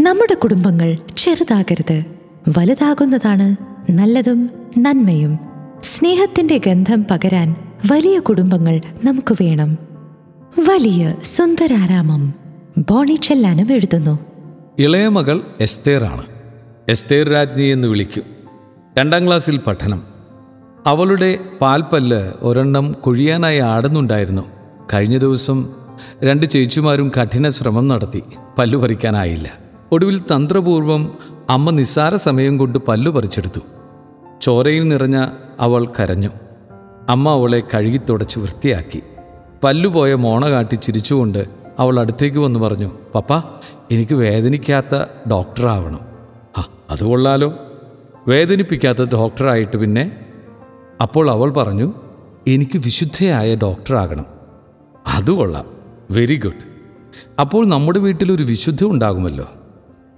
നമ്മുടെ കുടുംബങ്ങൾ ചെറുതാകരുത്. വലുതാകുന്നതാണ് നല്ലതും നന്മയും. സ്നേഹത്തിന്റെ ഗന്ധം പകരാൻ വലിയ കുടുംബങ്ങൾ നമുക്ക് വേണം. വലിയ സുന്ദരാരാമം ബോണി ചെല്ലാനും എഴുതുന്നു. ഇളയ മകൾ എസ്തേറാണ്. എസ്തേർ രാജ്ഞി എന്ന് വിളിക്കും. രണ്ടാം ക്ലാസ്സിൽ പഠനം. അവളുടെ പാൽപ്പല്ല് ഒരെണ്ണം കുഴിയാനായി ആടുന്നുണ്ടായിരുന്നു. കഴിഞ്ഞ ദിവസം രണ്ട് ചേച്ചിമാരും കഠിന ശ്രമം നടത്തി പല്ലു പറിക്കാനായില്ല. ഒടുവിൽ തന്ത്രപൂർവം അമ്മ നിസ്സാര സമയം കൊണ്ട് പല്ലു പറിച്ചെടുത്തു. ചോരയിൽ നിറഞ്ഞ അവൾ കരഞ്ഞു. അമ്മ അവളെ കഴുകിത്തുടച്ച് വൃത്തിയാക്കി. പല്ലുപോയ മോണ കാട്ടി ചിരിച്ചുകൊണ്ട് അവൾ അടുത്തേക്ക് വന്ന് പറഞ്ഞു പപ്പ എനിക്ക് വേദനിക്കാത്ത ഡോക്ടറാവണം. ആ അത് കൊള്ളാലോ. വേദനിപ്പിക്കാത്ത ഡോക്ടറായിട്ട് പിന്നെ? അപ്പോൾ അവൾ പറഞ്ഞു എനിക്ക് വിശുദ്ധയായ ഡോക്ടറാകണം. അത് കൊള്ളാം. Very good. അപ്പോൾ നമ്മുടെ വീട്ടിലൊരു വിശുദ്ധ ഉണ്ടാകുമല്ലോ?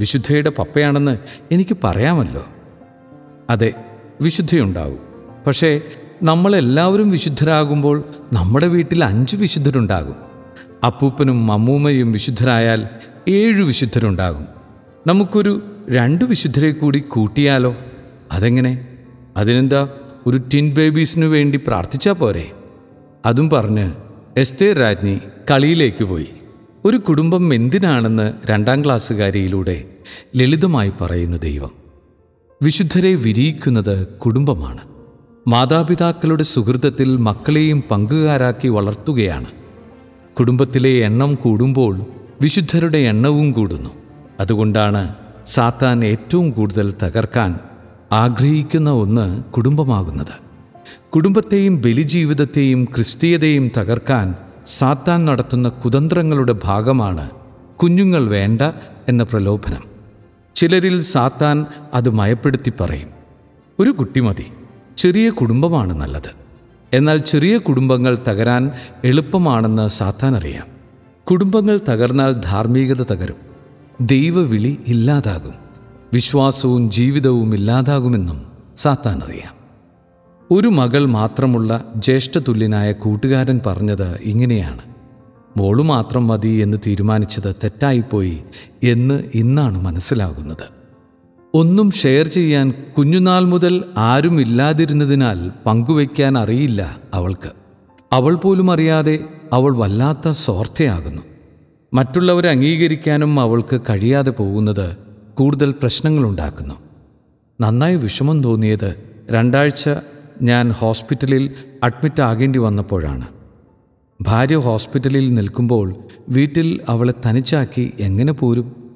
വിശുദ്ധയുടെ പപ്പയാണെന്ന് എനിക്ക് പറയാമല്ലോ. അതെ വിശുദ്ധയുണ്ടാവും. പക്ഷേ നമ്മളെല്ലാവരും വിശുദ്ധരാകുമ്പോൾ നമ്മുടെ വീട്ടിൽ അഞ്ച് വിശുദ്ധരുണ്ടാകും. അപ്പൂപ്പനും അമ്മൂമ്മയും വിശുദ്ധരായാൽ ഏഴ് വിശുദ്ധരുണ്ടാകും. നമുക്കൊരു രണ്ട് വിശുദ്ധരെ കൂടി കൂട്ടിയാലോ? അതെങ്ങനെ? അതിനെന്താ ഒരു ടിൻ ബേബീസിനു വേണ്ടി പ്രാർത്ഥിച്ചാൽ പോരെ? അതും പറഞ്ഞ് എസ്തേർ രാജ്ഞി കളിയിലേക്ക് പോയി. ഒരു കുടുംബം എന്തിനാണെന്ന് രണ്ടാം ക്ലാസ്സുകാരിയിലൂടെ ലളിതമായി പറയുന്ന ദൈവം. വിശുദ്ധരെ വിരിയിക്കുന്നത് കുടുംബമാണ്. മാതാപിതാക്കളുടെ സുഹൃത്തത്തിൽ മക്കളെയും പങ്കുകാരാക്കി വളർത്തുകയാണ്. കുടുംബത്തിലെ എണ്ണം കൂടുമ്പോൾ വിശുദ്ധരുടെ എണ്ണവും കൂടുന്നു. അതുകൊണ്ടാണ് സാത്താൻ ഏറ്റവും കൂടുതൽ തകർക്കാൻ ആഗ്രഹിക്കുന്ന ഒന്ന് കുടുംബമാകുന്നത്. കുടുംബത്തെയും ബലിജീവിതത്തെയും ക്രിസ്തീയതയും തകർക്കാൻ സാത്താൻ നടത്തുന്ന കുതന്ത്രങ്ങളുടെ ഭാഗമാണ് കുഞ്ഞുങ്ങൾ വേണ്ട എന്ന പ്രലോഭനം. ചിലരിൽ സാത്താൻ അത് മയപ്പെടുത്തി പറയും ഒരു കുട്ടി മതി ചെറിയ കുടുംബമാണ് നല്ലത്. എന്നാൽ ചെറിയ കുടുംബങ്ങൾ തകരാൻ എളുപ്പമാണെന്ന് സാത്താൻ അറിയാം. കുടുംബങ്ങൾ തകർന്നാൽ ധാർമ്മികത തകരും. ദൈവവിളി ഇല്ലാതാകും. വിശ്വാസവും ജീവിതവും ഇല്ലാതാകുമെന്നും സാത്താൻ അറിയാം. ഒരു മകൾ മാത്രമുള്ള ജ്യേഷ്ഠതുല്യനായ കൂട്ടുകാരൻ പറഞ്ഞത് ഇങ്ങനെയാണ്. മോൾ മാത്രം മതി എന്ന് തീരുമാനിച്ചത് തെറ്റായിപ്പോയി എന്ന് ഇന്നാണ് മനസ്സിലാകുന്നത്. ഒന്നും ഷെയർ ചെയ്യാൻ കുഞ്ഞുനാൾ മുതൽ ആരും ഇല്ലാതിരുന്നതിനാൽ പങ്കുവയ്ക്കാൻ അറിയില്ല അവൾക്ക്. അവൾ പോലും അറിയാതെ അവൾ വല്ലാത്ത സ്വാർത്ഥയാകുന്നു. മറ്റുള്ളവരെ അംഗീകരിക്കാനും അവൾക്ക് കഴിയാതെ പോകുന്നത് കൂടുതൽ പ്രശ്നങ്ങളുണ്ടാക്കുന്നു. നന്നായി വിഷമം തോന്നിയത് രണ്ടാഴ്ച ഞാൻ ഹോസ്പിറ്റലിൽ അഡ്മിറ്റ് ആകേണ്ടി വന്നപ്പോഴാണ്. ഭാര്യ ഹോസ്പിറ്റലിൽ നിൽക്കുമ്പോൾ വീട്ടിൽ അവളെ തനിച്ചാക്കി എങ്ങനെ പോരും?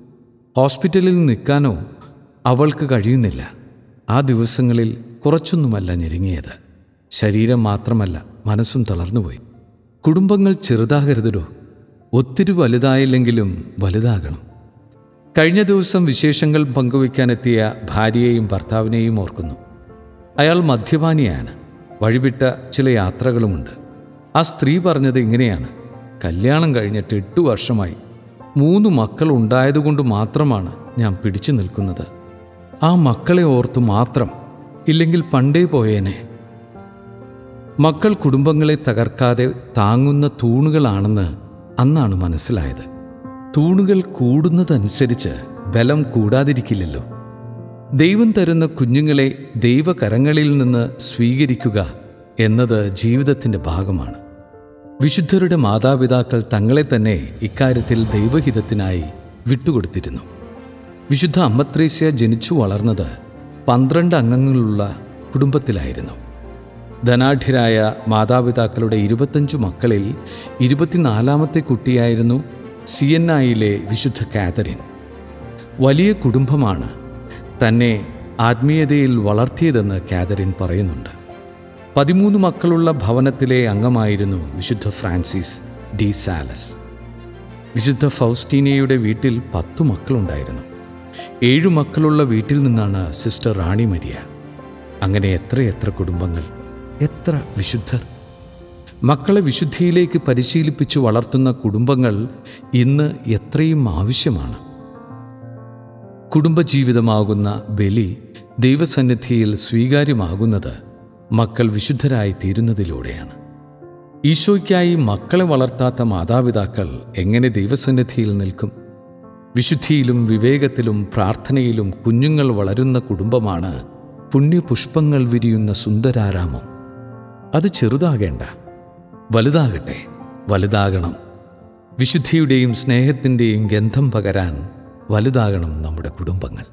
ഹോസ്പിറ്റലിൽ നിൽക്കാനോ അവൾക്ക് കഴിയുന്നില്ല. ആ ദിവസങ്ങളിൽ കുറച്ചൊന്നുമല്ല ഞെരുങ്ങിയത്. ശരീരം മാത്രമല്ല മനസ്സും തളർന്നുപോയി. കുടുംബങ്ങൾ ചെറുതാകരുതടോ ഒത്തിരി വലുതായില്ലെങ്കിലും വലുതാകണം. കഴിഞ്ഞ ദിവസം വിശേഷങ്ങൾ പങ്കുവയ്ക്കാനെത്തിയ ഭാര്യയെയും ഭർത്താവിനെയും ഓർക്കുന്നു. അയാൾ മദ്യപാനിയാണ്. വഴിവിട്ട ചില യാത്രകളുമുണ്ട്. ആ സ്ത്രീ പറഞ്ഞത് ഇങ്ങനെയാണ്. കല്യാണം കഴിഞ്ഞിട്ട് എട്ടു വർഷമായി. മൂന്ന് മക്കൾ ഉണ്ടായതുകൊണ്ട് മാത്രമാണ് ഞാൻ പിടിച്ചു നിൽക്കുന്നത്. ആ മക്കളെ ഓർത്തു മാത്രം ഇല്ലെങ്കിൽ പണ്ടേ പോയേനെ. മക്കൾ കുടുംബങ്ങളെ തകർക്കാതെ താങ്ങുന്ന തൂണുകളാണെന്ന് അന്നാണ് മനസ്സിലായത്. തൂണുകൾ കൂടുന്നതനുസരിച്ച് ബലം കൂടാതിരിക്കില്ലല്ലോ. ദൈവം തരുന്ന കുഞ്ഞുങ്ങളെ ദൈവകരങ്ങളിൽ നിന്ന് സ്വീകരിക്കുക എന്നത് ജീവിതത്തിന്റെ ഭാഗമാണ്. വിശുദ്ധരുടെ മാതാപിതാക്കൾ തങ്ങളെ തന്നെ ഇക്കാര്യത്തിൽ ദൈവഹിതത്തിനായി വിട്ടുകൊടുത്തിരുന്നു. വിശുദ്ധ അമ്മത്രേസ്യ ജനിച്ചു വളർന്നത് പന്ത്രണ്ട് അംഗങ്ങളുള്ള കുടുംബത്തിലായിരുന്നു. ധനാഢ്യരായ മാതാപിതാക്കളുടെ ഇരുപത്തഞ്ചു മക്കളിൽ ഇരുപത്തിനാലാമത്തെ കുട്ടിയായിരുന്നു സി എൻ ഐയിലെ വിശുദ്ധ കാതറിൻ. വലിയ കുടുംബമാണ് തന്നെ ആത്മീയതയിൽ വളർത്തിയതെന്ന് കാതറിൻ പറയുന്നുണ്ട്. പതിമൂന്ന് മക്കളുള്ള ഭവനത്തിലെ അംഗമായിരുന്നു വിശുദ്ധ ഫ്രാൻസിസ് ഡി സാലസ്. വിശുദ്ധ ഫൗസ്റ്റീനയുടെ വീട്ടിൽ പത്തു മക്കളുണ്ടായിരുന്നു. ഏഴു മക്കളുള്ള വീട്ടിൽ നിന്നാണ് സിസ്റ്റർ റാണി മരിയ. അങ്ങനെ എത്രയെത്ര കുടുംബങ്ങൾ എത്ര വിശുദ്ധർ. മക്കളെ വിശുദ്ധിയിലേക്ക് പരിശീലിപ്പിച്ചു വളർത്തുന്ന കുടുംബങ്ങൾ ഇന്ന് എത്രയും ആവശ്യമാണ്. കുടുംബജീവിതമാകുന്ന ബലി ദൈവസന്നിധിയിൽ സ്വീകാര്യമാകുന്നത് മക്കൾ വിശുദ്ധരായി തീരുന്നതിലൂടെയാണ് ഈശോയ്ക്കായി മക്കളെ വളർത്താത്ത മാതാപിതാക്കൾ എങ്ങനെ ദൈവസന്നിധിയിൽ നിൽക്കും? വിശുദ്ധിയിലും വിവേകത്തിലും പ്രാർത്ഥനയിലും കുഞ്ഞുങ്ങൾ വളരുന്ന കുടുംബമാണ് പുണ്യപുഷ്പങ്ങൾ വിരിയുന്ന സുന്ദരാരാമം. അത് ചെറുതാകേണ്ട. വലുതാകട്ടെ. വലുതാകണം. വിശുദ്ധിയുടെയും സ്നേഹത്തിന്റെയും ഗന്ധം പകരാൻ വലുതാകണം നമ്മുടെ കുടുംബങ്ങൾ.